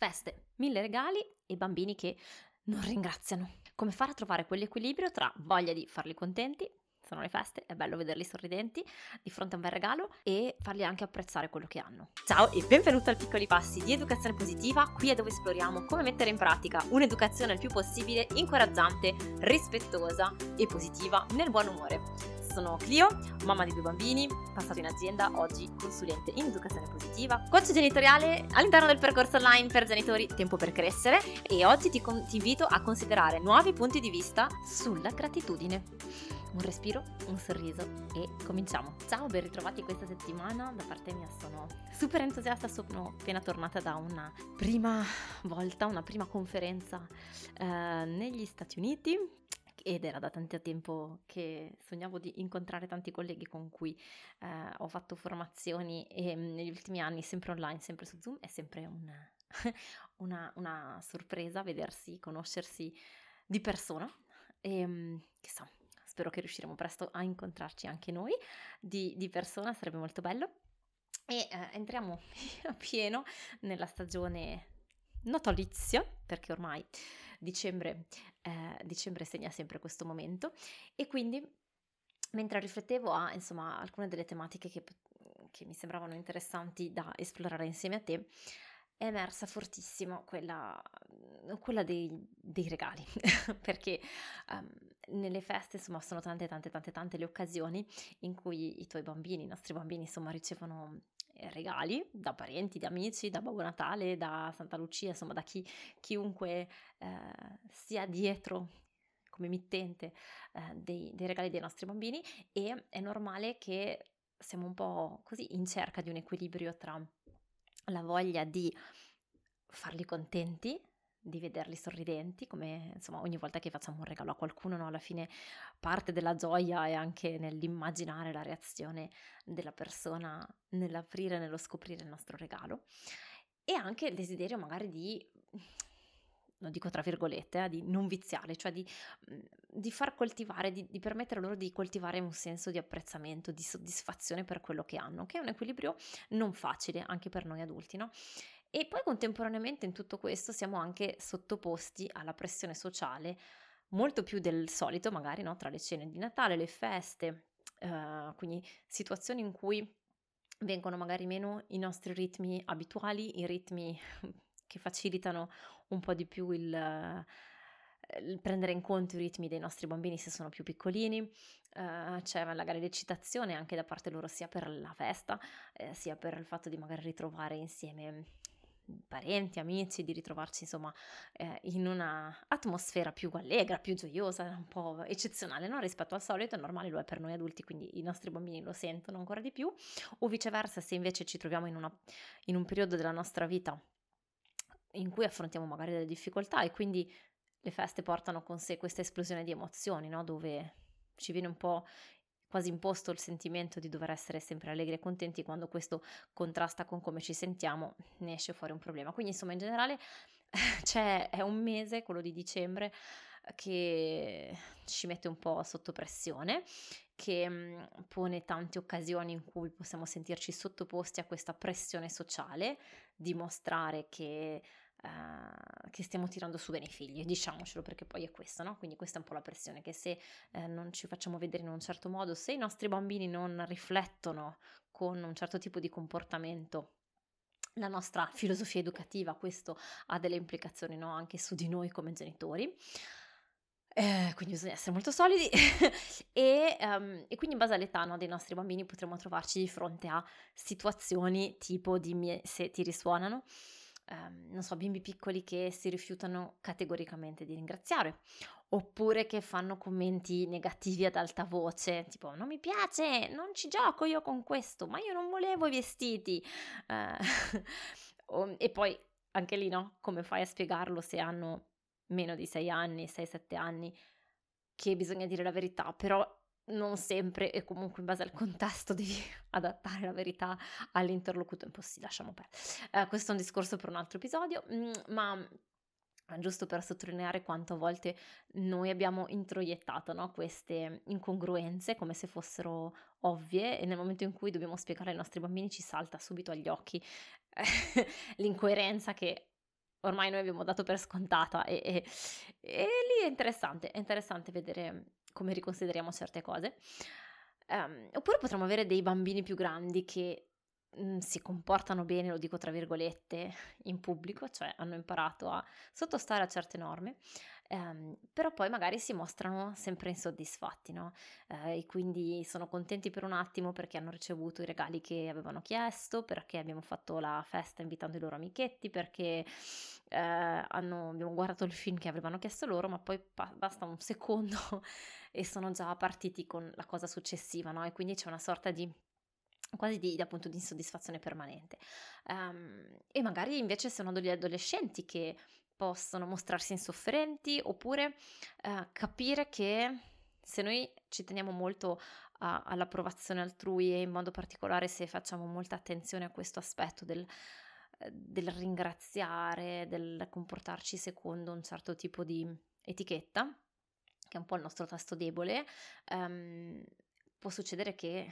Feste, mille regali e bambini che non ringraziano. Come fare a trovare quell'equilibrio tra voglia di farli contenti, sono le feste, è bello vederli sorridenti di fronte a un bel regalo e farli anche apprezzare quello che hanno. Ciao e benvenuto al Piccoli Passi di Educazione Positiva, qui è dove esploriamo come mettere in pratica un'educazione il più possibile incoraggiante, rispettosa e positiva nel buon umore. Sono Clio, mamma di due bambini, passato in azienda, oggi consulente in educazione positiva, coach genitoriale all'interno del percorso online per genitori Tempo per crescere e oggi ti, con- ti invito a considerare nuovi punti di vista sulla gratitudine. Un respiro, un sorriso e cominciamo. Ciao, ben ritrovati questa settimana. Da parte mia sono super entusiasta, sono appena tornata da una prima volta, una prima conferenza eh, negli Stati Uniti ed era da tanto tempo che sognavo di incontrare tanti colleghi con cui eh, ho fatto formazioni e mm, negli ultimi anni sempre online, sempre su Zoom, è sempre un, una, una, sorpresa vedersi, conoscersi di persona e mm, chissà, spero che riusciremo presto a incontrarci anche noi di, di persona, sarebbe molto bello. E eh, entriamo a pieno nella stagione natalizia, perché ormai dicembre, eh, dicembre segna sempre questo momento e quindi mentre riflettevo a insomma alcune delle tematiche che, che mi sembravano interessanti da esplorare insieme a te, è emersa fortissimo quella, quella dei, dei, regali, perché um, nelle feste insomma sono tante tante tante tante le occasioni in cui i tuoi bambini, i nostri bambini insomma ricevono regali da parenti, da amici, da Babbo Natale, da Santa Lucia, insomma da chi, chiunque eh, sia dietro come mittente eh, dei, dei regali dei nostri bambini. E è normale che siamo un po' così in cerca di un equilibrio tra la voglia di farli contenti di vederli sorridenti, come insomma ogni volta che facciamo un regalo a qualcuno, no? alla fine parte della gioia è anche nell'immaginare la reazione della persona nell'aprire, nello scoprire il nostro regalo e anche il desiderio magari di lo dico tra virgolette, eh, di non viziare, cioè di, di far coltivare, di, di, permettere loro di coltivare un senso di apprezzamento, di soddisfazione per quello che hanno, che è un equilibrio non facile anche per noi adulti, no? E poi contemporaneamente in tutto questo siamo anche sottoposti alla pressione sociale molto più del solito, magari no? tra le cene di Natale, le feste, uh, quindi situazioni in cui vengono magari meno i nostri ritmi abituali, i ritmi che facilitano un po' di più il, il prendere in conto i ritmi dei nostri bambini se sono più piccolini, uh, c'è magari l'eccitazione anche da parte loro sia per la festa, eh, sia per il fatto di magari ritrovare insieme parenti, amici, di ritrovarci insomma eh, in una atmosfera più allegra, più gioiosa, un po' eccezionale no? rispetto al solito, è normale, lo è per noi adulti, quindi i nostri bambini lo sentono ancora di più, o viceversa se invece ci troviamo in, una, in un periodo della nostra vita in cui affrontiamo magari delle difficoltà e quindi le feste portano con sé questa esplosione di emozioni, no? dove ci viene un po' quasi imposto il sentimento di dover essere sempre allegri e contenti quando questo contrasta con come ci sentiamo, ne esce fuori un problema. Quindi insomma in generale c'è, è un mese, quello di dicembre, che ci mette un po' sotto pressione, che mh, pone tante occasioni in cui possiamo sentirci sottoposti a questa pressione sociale, dimostrare che Uh, che stiamo tirando su bene i figli, diciamocelo perché poi è questo, no? Quindi questa è un po' la pressione, che se uh, non ci facciamo vedere in un certo modo, se i nostri bambini non riflettono con un certo tipo di comportamento la nostra filosofia educativa, questo ha delle implicazioni no? anche su di noi come genitori. Eh, quindi bisogna essere molto solidi e, um, e, quindi in base all'età no, dei nostri bambini potremo trovarci di fronte a situazioni tipo dimmi se ti risuonano ehm, non so, bimbi piccoli che si rifiutano categoricamente di ringraziare, oppure che fanno commenti negativi ad alta voce, tipo non mi piace, non ci gioco io con questo, ma io non volevo i vestiti. Eh, e poi anche lì, no? Come fai a spiegarlo se hanno meno di 6 anni, 6-7 anni, che bisogna dire la verità, però non sempre e comunque in base al contesto devi adattare la verità all'interlocutore, impossibile, lasciamo perdere. Uh, questo è un discorso per un altro episodio, mm, ma giusto per sottolineare quanto a volte noi abbiamo introiettato no? queste incongruenze come se fossero ovvie e nel momento in cui dobbiamo spiegare ai nostri bambini ci salta subito agli occhi l'incoerenza che ormai noi abbiamo dato per scontata e, e, e lì è interessante, è interessante vedere come riconsideriamo certe cose. Um, oppure potremmo avere dei bambini più grandi che mh, si comportano bene, lo dico tra virgolette, in pubblico, cioè hanno imparato a sottostare a certe norme, ehm, però poi magari si mostrano sempre insoddisfatti, no? Eh, e quindi sono contenti per un attimo perché hanno ricevuto i regali che avevano chiesto, perché abbiamo fatto la festa invitando i loro amichetti, perché eh, hanno, abbiamo guardato il film che avevano chiesto loro, ma poi pa- basta un secondo e sono già partiti con la cosa successiva, no? E quindi c'è una sorta di quasi di, appunto di insoddisfazione permanente. Um, e magari invece sono degli adolescenti che possono mostrarsi insofferenti oppure eh, capire che se noi ci teniamo molto a, all'approvazione altrui e in modo particolare se facciamo molta attenzione a questo aspetto del, del ringraziare, del comportarci secondo un certo tipo di etichetta, che è un po' il nostro tasto debole, um, può succedere che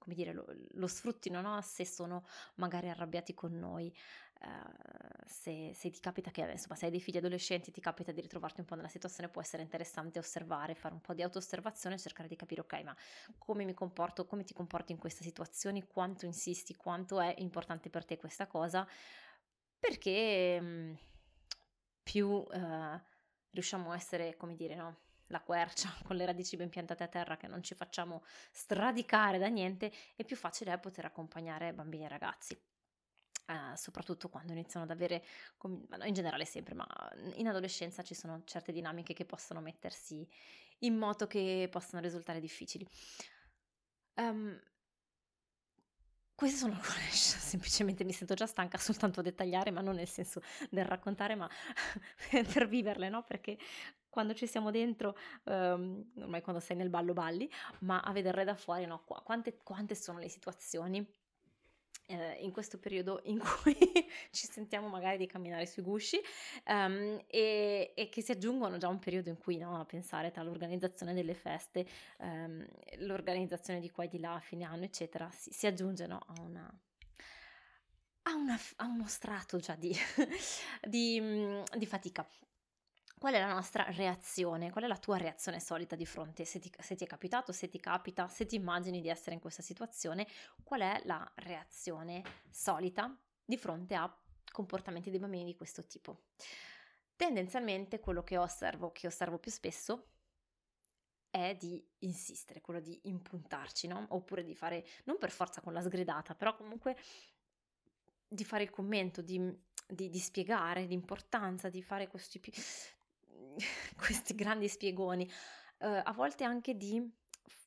come dire, lo, lo sfruttino no? se sono magari arrabbiati con noi, Uh, se, se, ti capita che, insomma, se hai dei figli adolescenti, ti capita di ritrovarti un po' nella situazione, può essere interessante osservare, fare un po' di auto-osservazione cercare di capire, ok, ma come mi comporto, come ti comporti in queste situazioni, quanto insisti, quanto è importante per te questa cosa, perché mm, più uh, riusciamo a essere, come dire, no? la quercia con le radici ben piantate a terra che non ci facciamo stradicare da niente e più facile è poter accompagnare bambini e ragazzi. Uh, soprattutto quando iniziano ad avere, in generale sempre, ma in adolescenza ci sono certe dinamiche che possono mettersi in moto che possono risultare difficili. Um, queste sono alcune, semplicemente mi sento già stanca soltanto a dettagliare, ma non nel senso del raccontare, ma per viverle, no? Perché quando ci siamo dentro, um, ormai quando sei nel ballo balli, ma a vederle da fuori, no? Qu- quante, quante sono le situazioni eh, in questo periodo in cui ci sentiamo magari di camminare sui gusci um, e, e, che si aggiungono già un periodo in cui no, a pensare tra l'organizzazione delle feste, um, l'organizzazione di qua e di là a fine anno, eccetera, si, si aggiunge no, a una a, una, a, uno strato già di, di, di fatica qual è la nostra reazione, qual è la tua reazione solita di fronte, se ti, se ti, è capitato, se ti capita, se ti immagini di essere in questa situazione, qual è la reazione solita di fronte a comportamenti dei bambini di questo tipo. Tendenzialmente quello che osservo, che osservo più spesso, è di insistere, quello di impuntarci, no? Oppure di fare, non per forza con la sgridata, però comunque di fare il commento, di, di, di spiegare l'importanza di fare questi, questi grandi spiegoni, uh, a volte anche di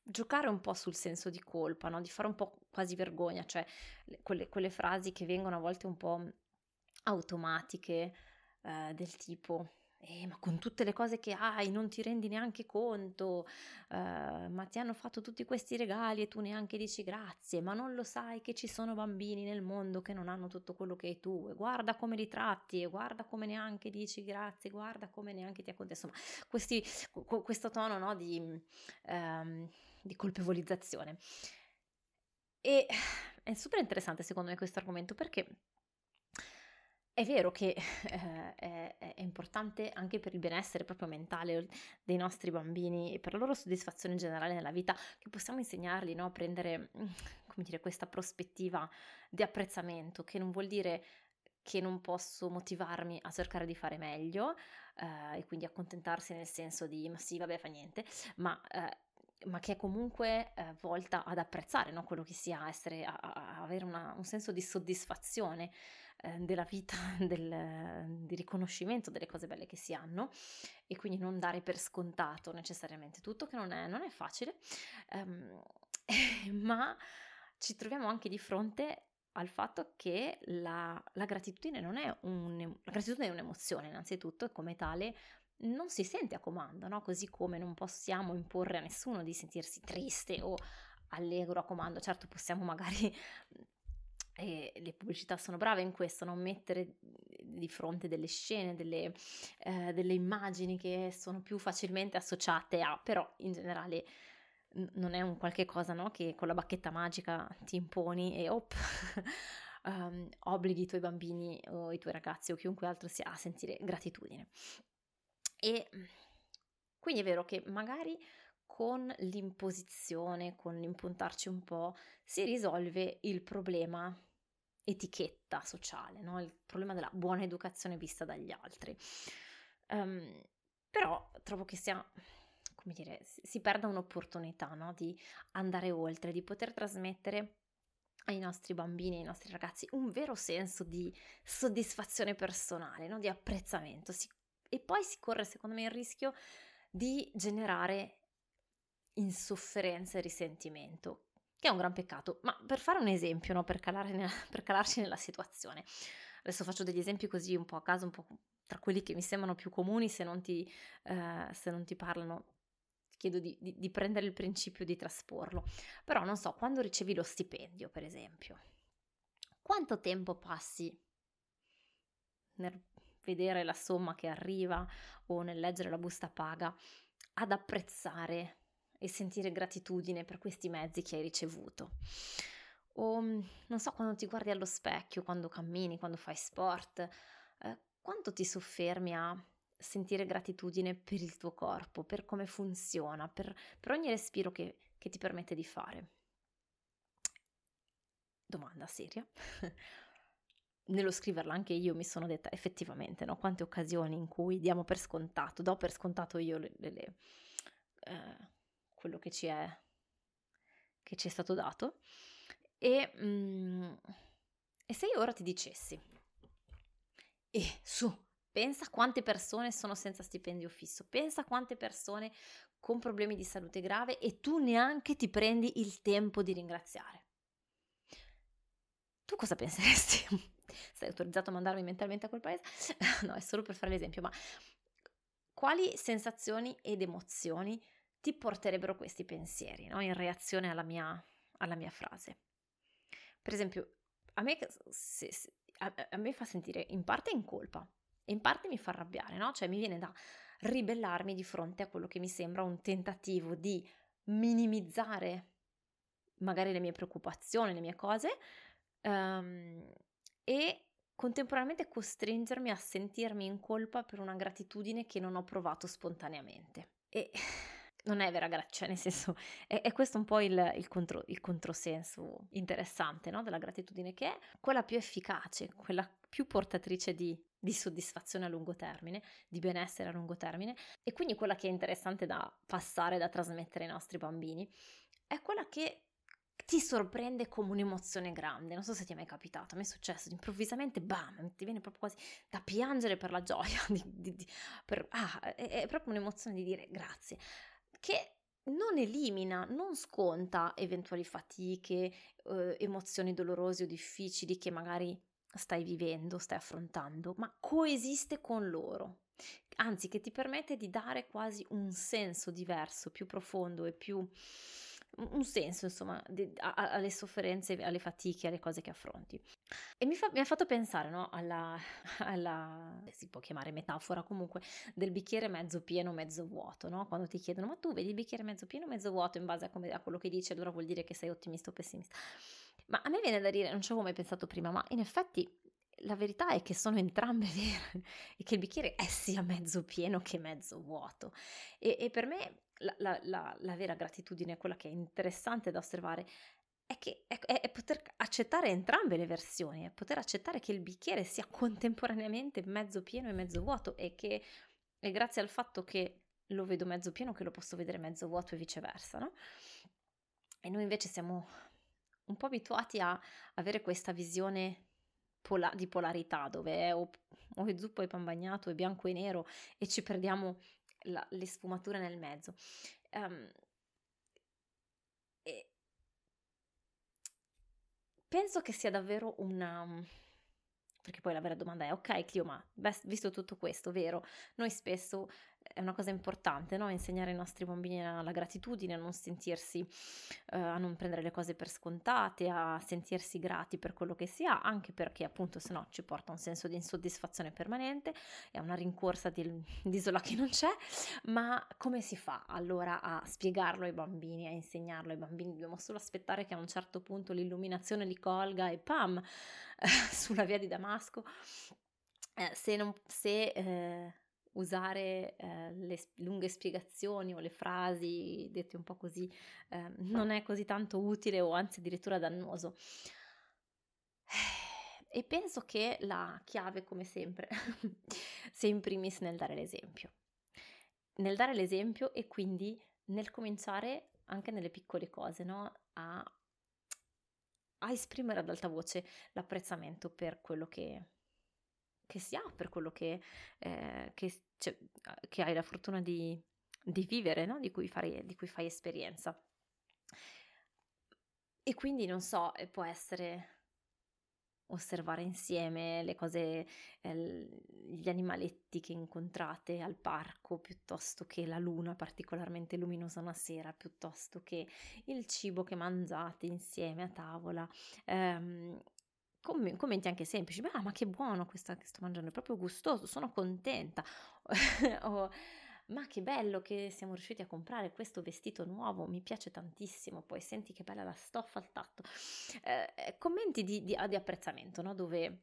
giocare un po' sul senso di colpa, no? di fare un po' quasi vergogna, cioè quelle, quelle frasi che vengono a volte un po' automatiche, uh, del tipo eh, ma con tutte le cose che hai non ti rendi neanche conto, uh, ma ti hanno fatto tutti questi regali e tu neanche dici grazie, ma non lo sai che ci sono bambini nel mondo che non hanno tutto quello che hai tu, e guarda come li tratti, e guarda come neanche dici grazie, guarda come neanche ti accontenti, insomma, questi, questo tono no, di, um, di colpevolizzazione. E è super interessante secondo me questo argomento perché è vero che eh, è, è, importante anche per il benessere proprio mentale dei nostri bambini e per la loro soddisfazione generale nella vita che possiamo insegnarli no? a prendere dire, questa prospettiva di apprezzamento, che non vuol dire che non posso motivarmi a cercare di fare meglio eh, e quindi accontentarsi nel senso di ma sì, vabbè, fa niente, ma eh, ma che è comunque eh, volta ad apprezzare no? quello che sia, essere, a, a avere una, un senso di soddisfazione eh, della vita, del, di riconoscimento delle cose belle che si hanno e quindi non dare per scontato necessariamente tutto, che non è, non è facile, um, ma ci troviamo anche di fronte al fatto che la, la, gratitudine non è un, la gratitudine è un'emozione innanzitutto e come tale non si sente a comando, no? così come non possiamo imporre a nessuno di sentirsi triste o allegro a comando, certo possiamo magari e le pubblicità sono brave in questo, non mettere di fronte delle scene, delle, eh, delle immagini che sono più facilmente associate a, però in generale non è un qualche cosa no? che con la bacchetta magica ti imponi e op, um, obblighi i tuoi bambini o i tuoi ragazzi o chiunque altro sia a sentire gratitudine. E quindi è vero che magari con l'imposizione, con l'impuntarci un po', si risolve il problema etichetta sociale, no? il problema della buona educazione vista dagli altri. Um, però trovo che sia, come dire, si perda un'opportunità no? di andare oltre, di poter trasmettere ai nostri bambini, ai nostri ragazzi un vero senso di soddisfazione personale, no? di apprezzamento. Si, e poi si corre, secondo me, il rischio di generare insofferenza e risentimento, che è un gran peccato. Ma per fare un esempio, no? per, nella, per calarci nella situazione, adesso faccio degli esempi così un po' a caso, un po' tra quelli che mi sembrano più comuni se non ti, eh, se non ti parlano chiedo di, di, di, prendere il principio di trasporlo. Però non so, quando ricevi lo stipendio, per esempio, quanto tempo passi nel vedere la somma che arriva o nel leggere la busta paga ad apprezzare e sentire gratitudine per questi mezzi che hai ricevuto. O non so, quando ti guardi allo specchio, quando cammini, quando fai sport, eh, quanto ti soffermi a sentire gratitudine per il tuo corpo, per come funziona, per, per ogni respiro che, che ti permette di fare. Domanda seria. Nello scriverla anche io mi sono detta effettivamente, no? Quante occasioni in cui diamo per scontato, do per scontato io le, le, le, eh, quello che ci è, che ci è stato dato. E, mm, e se io ora ti dicessi, e eh, su, pensa quante persone sono senza stipendio fisso, pensa quante persone con problemi di salute grave e tu neanche ti prendi il tempo di ringraziare. Tu cosa penseresti? Sei autorizzato a mandarmi mentalmente a quel paese? no, è solo per fare l'esempio, ma quali sensazioni ed emozioni ti porterebbero questi pensieri no? in reazione alla mia, alla mia, frase. Per esempio, a me, se, se, a, a me, fa sentire in parte in colpa e in parte mi fa arrabbiare, no? cioè mi viene da ribellarmi di fronte a quello che mi sembra un tentativo di minimizzare magari le mie preoccupazioni, le mie cose um, e contemporaneamente costringermi a sentirmi in colpa per una gratitudine che non ho provato spontaneamente. E non è vera gratitudine, cioè nel senso è, è, questo un po' il, il, contro, il controsenso interessante no? della gratitudine, che è quella più efficace, quella più portatrice di, di, soddisfazione a lungo termine, di benessere a lungo termine, e quindi quella che è interessante da passare, da trasmettere ai nostri bambini, è quella che ti sorprende come un'emozione grande. Non so se ti è mai capitato, a me è successo improvvisamente, bam, ti viene proprio quasi da piangere per la gioia, di, di, di, per, ah, è, è proprio un'emozione di dire grazie che non elimina, non sconta eventuali fatiche, eh, emozioni dolorose o difficili che magari stai vivendo, stai affrontando, ma coesiste con loro. Anzi, che ti permette di dare quasi un senso diverso, più profondo e più un senso, insomma, di, a, alle sofferenze, alle fatiche, alle cose che affronti. E mi, fa, mi ha fatto pensare, no, alla, alla, si può chiamare metafora comunque, del bicchiere mezzo pieno, mezzo vuoto, no? Quando ti chiedono, ma tu vedi il bicchiere mezzo pieno, mezzo vuoto, in base a, come, a quello che dici, allora vuol dire che sei ottimista o pessimista. Ma a me viene da dire, non ci avevo mai pensato prima, ma in effetti la verità è che sono entrambe vere e che il bicchiere è sia mezzo pieno che mezzo vuoto. E, e per me la, la, la, vera gratitudine, quella che è interessante da osservare, è, che, è, è poter accettare entrambe le versioni, è poter accettare che il bicchiere sia contemporaneamente mezzo pieno e mezzo vuoto e che è grazie al fatto che lo vedo mezzo pieno che lo posso vedere mezzo vuoto e viceversa, no? E noi invece siamo un po' abituati a avere questa visione pola- di polarità dove è o, o è zuppo e pan bagnato, è bianco e nero e ci perdiamo la, le sfumature nel mezzo. Um, penso che sia davvero una... Perché poi la vera domanda è, ok Clio, ma visto tutto questo, vero, noi spesso è una cosa importante, no? insegnare ai nostri bambini la gratitudine, a non sentirsi, uh, a non prendere le cose per scontate, a sentirsi grati per quello che si ha, anche perché appunto se no ci porta a un senso di insoddisfazione permanente e a una rincorsa di, di isola che non c'è, ma come si fa allora a spiegarlo ai bambini, a insegnarlo ai bambini? Dobbiamo solo aspettare che a un certo punto l'illuminazione li colga e pam, sulla via di Damasco. Eh, se, non, se eh, usare eh, le lunghe spiegazioni o le frasi dette un po' così eh, non è così tanto utile o anzi addirittura dannoso. E penso che la chiave, come sempre, sia in primis nel dare l'esempio. Nel dare l'esempio e quindi nel cominciare anche nelle piccole cose, no? A, a esprimere ad alta voce l'apprezzamento per quello che, che si ha, per quello che, eh, che, cioè, che, hai la fortuna di, di vivere, no? di, cui fai, di cui fai esperienza. E quindi non so, eh, può essere osservare insieme le cose, eh, gli animaletti che incontrate al parco, piuttosto che la luna particolarmente luminosa una sera, piuttosto che il cibo che mangiate insieme a tavola, ehm, com- commenti anche semplici, ah, ma che buono questa che sto mangiando, è proprio gustoso, sono contenta. o, ma che bello che siamo riusciti a comprare questo vestito nuovo, mi piace tantissimo, poi senti che bella la stoffa al tatto. Eh commenti di, di, di apprezzamento, no? dove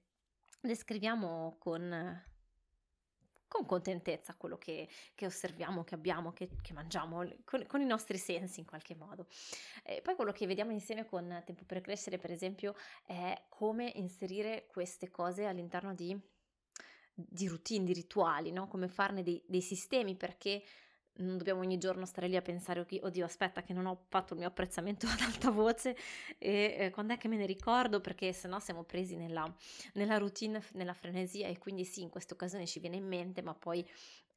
descriviamo con con contentezza quello che, che osserviamo, che abbiamo, che, che mangiamo, con, con, i nostri sensi in qualche modo. E poi quello che vediamo insieme con Tempo per Crescere, per esempio, è come inserire queste cose all'interno di, di routine, di rituali, no? come farne dei, dei sistemi, perché non dobbiamo ogni giorno stare lì a pensare, oddio aspetta che non ho fatto il mio apprezzamento ad alta voce e eh, quando è che me ne ricordo perché sennò siamo presi nella, nella routine, nella frenesia e quindi sì, in queste occasioni ci viene in mente, ma poi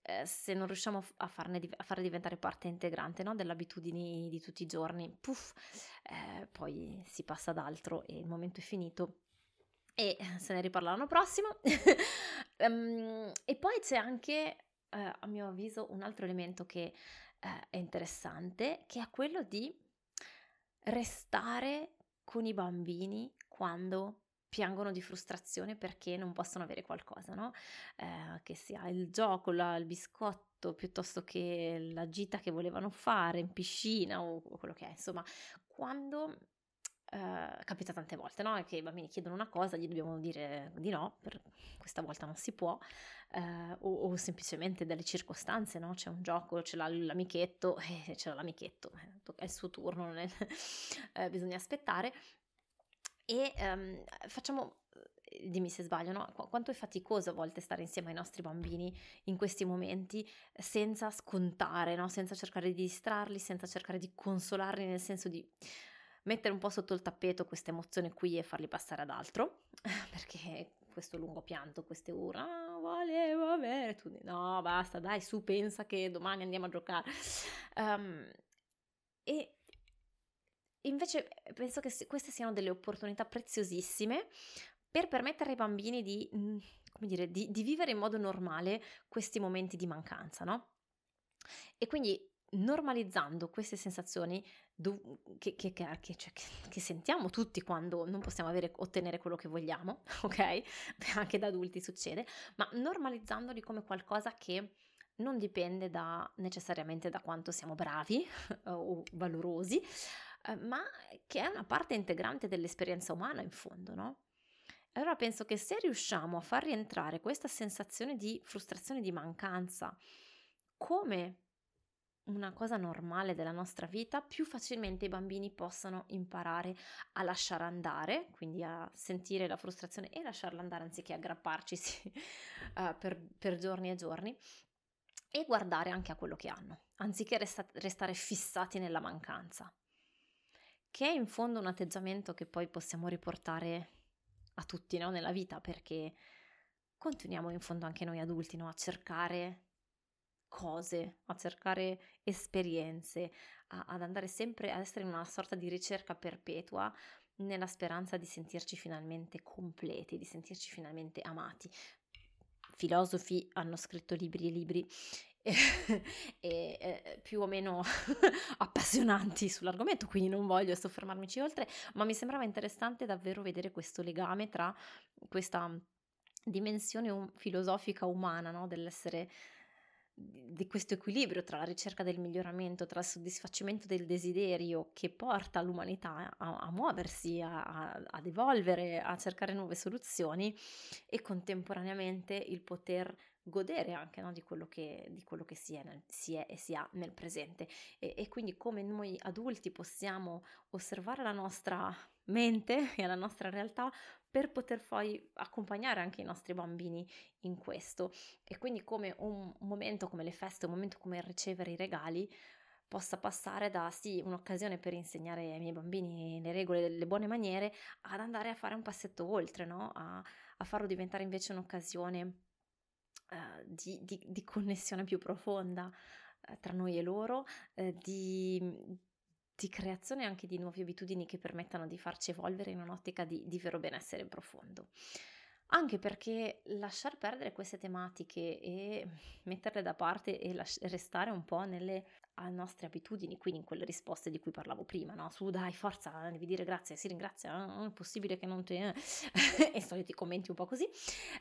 eh, se non riusciamo a, farne, a farne diventare parte integrante no? delle abitudini di tutti i giorni, puff, eh, poi si passa ad altro e il momento è finito e se ne riparla l'anno prossimo. um, e poi c'è anche eh, a mio avviso un altro elemento che eh, è interessante, che è quello di restare con i bambini quando piangono di frustrazione perché non possono avere qualcosa, no? Eh, che sia il gioco, la, il biscotto, piuttosto che la gita che volevano fare in piscina o, o quello che è. Insomma, quando Uh, capita tante volte, no? Che i bambini chiedono una cosa, gli dobbiamo dire di no, per questa volta non si può, uh, o, o, semplicemente dalle circostanze, no? C'è un gioco, ce l'ha l'amichetto, eh, c'è l'amichetto, è il suo turno, è, uh, bisogna aspettare. E um, facciamo, dimmi se sbaglio, no? Qu- quanto è faticoso a volte stare insieme ai nostri bambini in questi momenti senza scontare, no? Senza cercare di distrarli, senza cercare di consolarli nel senso di mettere un po' sotto il tappeto queste emozioni qui e farli passare ad altro, perché questo lungo pianto, queste ore, ah, volevo avere, tu no, basta, dai, su, pensa che domani andiamo a giocare. Um, e invece penso che queste siano delle opportunità preziosissime per permettere ai bambini di, mm, dire, di, di vivere in modo normale questi momenti di mancanza, no? E quindi normalizzando queste sensazioni do- che, che, che, cioè, che, sentiamo tutti quando non possiamo avere, ottenere quello che vogliamo, ok? Anche da adulti succede, ma normalizzandoli come qualcosa che non dipende da, necessariamente da quanto siamo bravi o valorosi, eh, ma che è una parte integrante dell'esperienza umana in fondo, no? Allora penso che se riusciamo a far rientrare questa sensazione di frustrazione, di mancanza, come una cosa normale della nostra vita, più facilmente i bambini possano imparare a lasciare andare, quindi a sentire la frustrazione e lasciarla andare anziché aggrapparci uh, per, per, giorni e giorni e guardare anche a quello che hanno, anziché resta- restare fissati nella mancanza, che è in fondo un atteggiamento che poi possiamo riportare a tutti no? nella vita perché continuiamo in fondo anche noi adulti no? a cercare cose, a cercare esperienze, a, ad andare sempre ad essere in una sorta di ricerca perpetua nella speranza di sentirci finalmente completi, di sentirci finalmente amati. Filosofi hanno scritto libri e libri e, e, e più o meno appassionanti sull'argomento, quindi non voglio soffermarmici oltre, ma mi sembrava interessante davvero vedere questo legame tra questa dimensione um, filosofica umana no? dell'essere di questo equilibrio tra la ricerca del miglioramento, tra il soddisfacimento del desiderio che porta l'umanità a, a muoversi, a, a, ad evolvere, a cercare nuove soluzioni e contemporaneamente il poter godere anche no, di, quello che, di, quello che, si è, nel, si è, e si ha nel presente. E, e quindi come noi adulti possiamo osservare la nostra mente e la nostra realtà per poter poi accompagnare anche i nostri bambini in questo e quindi come un momento come le feste, un momento come ricevere i regali possa passare da sì un'occasione per insegnare ai miei bambini le regole, le buone maniere, ad andare a fare un passetto oltre, no? a, a farlo diventare invece un'occasione uh, di, di, di, connessione più profonda uh, tra noi e loro, uh, di di creazione anche di nuove abitudini che permettano di farci evolvere in un'ottica di, di vero benessere profondo. Anche perché lasciar perdere queste tematiche e metterle da parte e las- restare un po' nelle nostre abitudini, quindi in quelle risposte di cui parlavo prima, no? Su dai, forza, devi dire grazie, si ringrazia, non è possibile che non ti... e soliti commenti un po' così.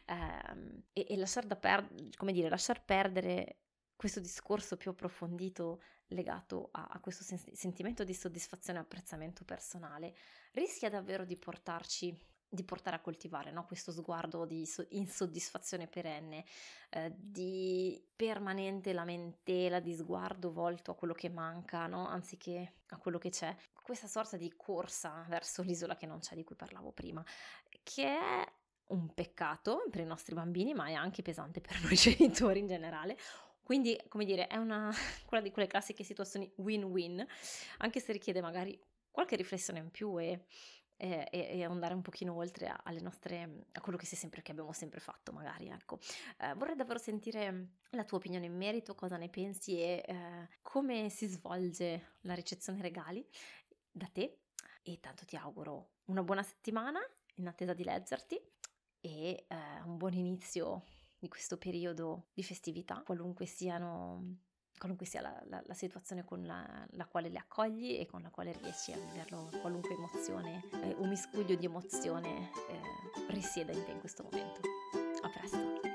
Ehm, e, e lasciar, per- dire, lasciar perdere questo discorso più approfondito legato a, a questo sen- sentimento di soddisfazione e apprezzamento personale rischia davvero di portarci di portare a coltivare no? questo sguardo di so- insoddisfazione perenne, eh, di permanente lamentela, di sguardo volto a quello che manca, no? anziché a quello che c'è. Questa sorta di corsa verso l'isola che non c'è, di cui parlavo prima, che è un peccato per i nostri bambini, ma è anche pesante per noi genitori in generale, quindi, come dire, è una, quella di quelle classiche situazioni win-win, anche se richiede magari qualche riflessione in più e, e, e andare un pochino oltre alle nostre, a quello che, sempre, che abbiamo sempre fatto, magari, ecco. Eh, vorrei davvero sentire la tua opinione in merito, cosa ne pensi e eh, come si svolge la ricezione regali da te. E tanto ti auguro una buona settimana in attesa di leggerti e eh, un buon inizio di questo periodo di festività, qualunque siano qualunque sia la, la, la situazione con la, la, quale le accogli e con la quale riesci a viverlo, qualunque emozione, eh, un miscuglio di emozione eh, risieda in te in questo momento. A presto.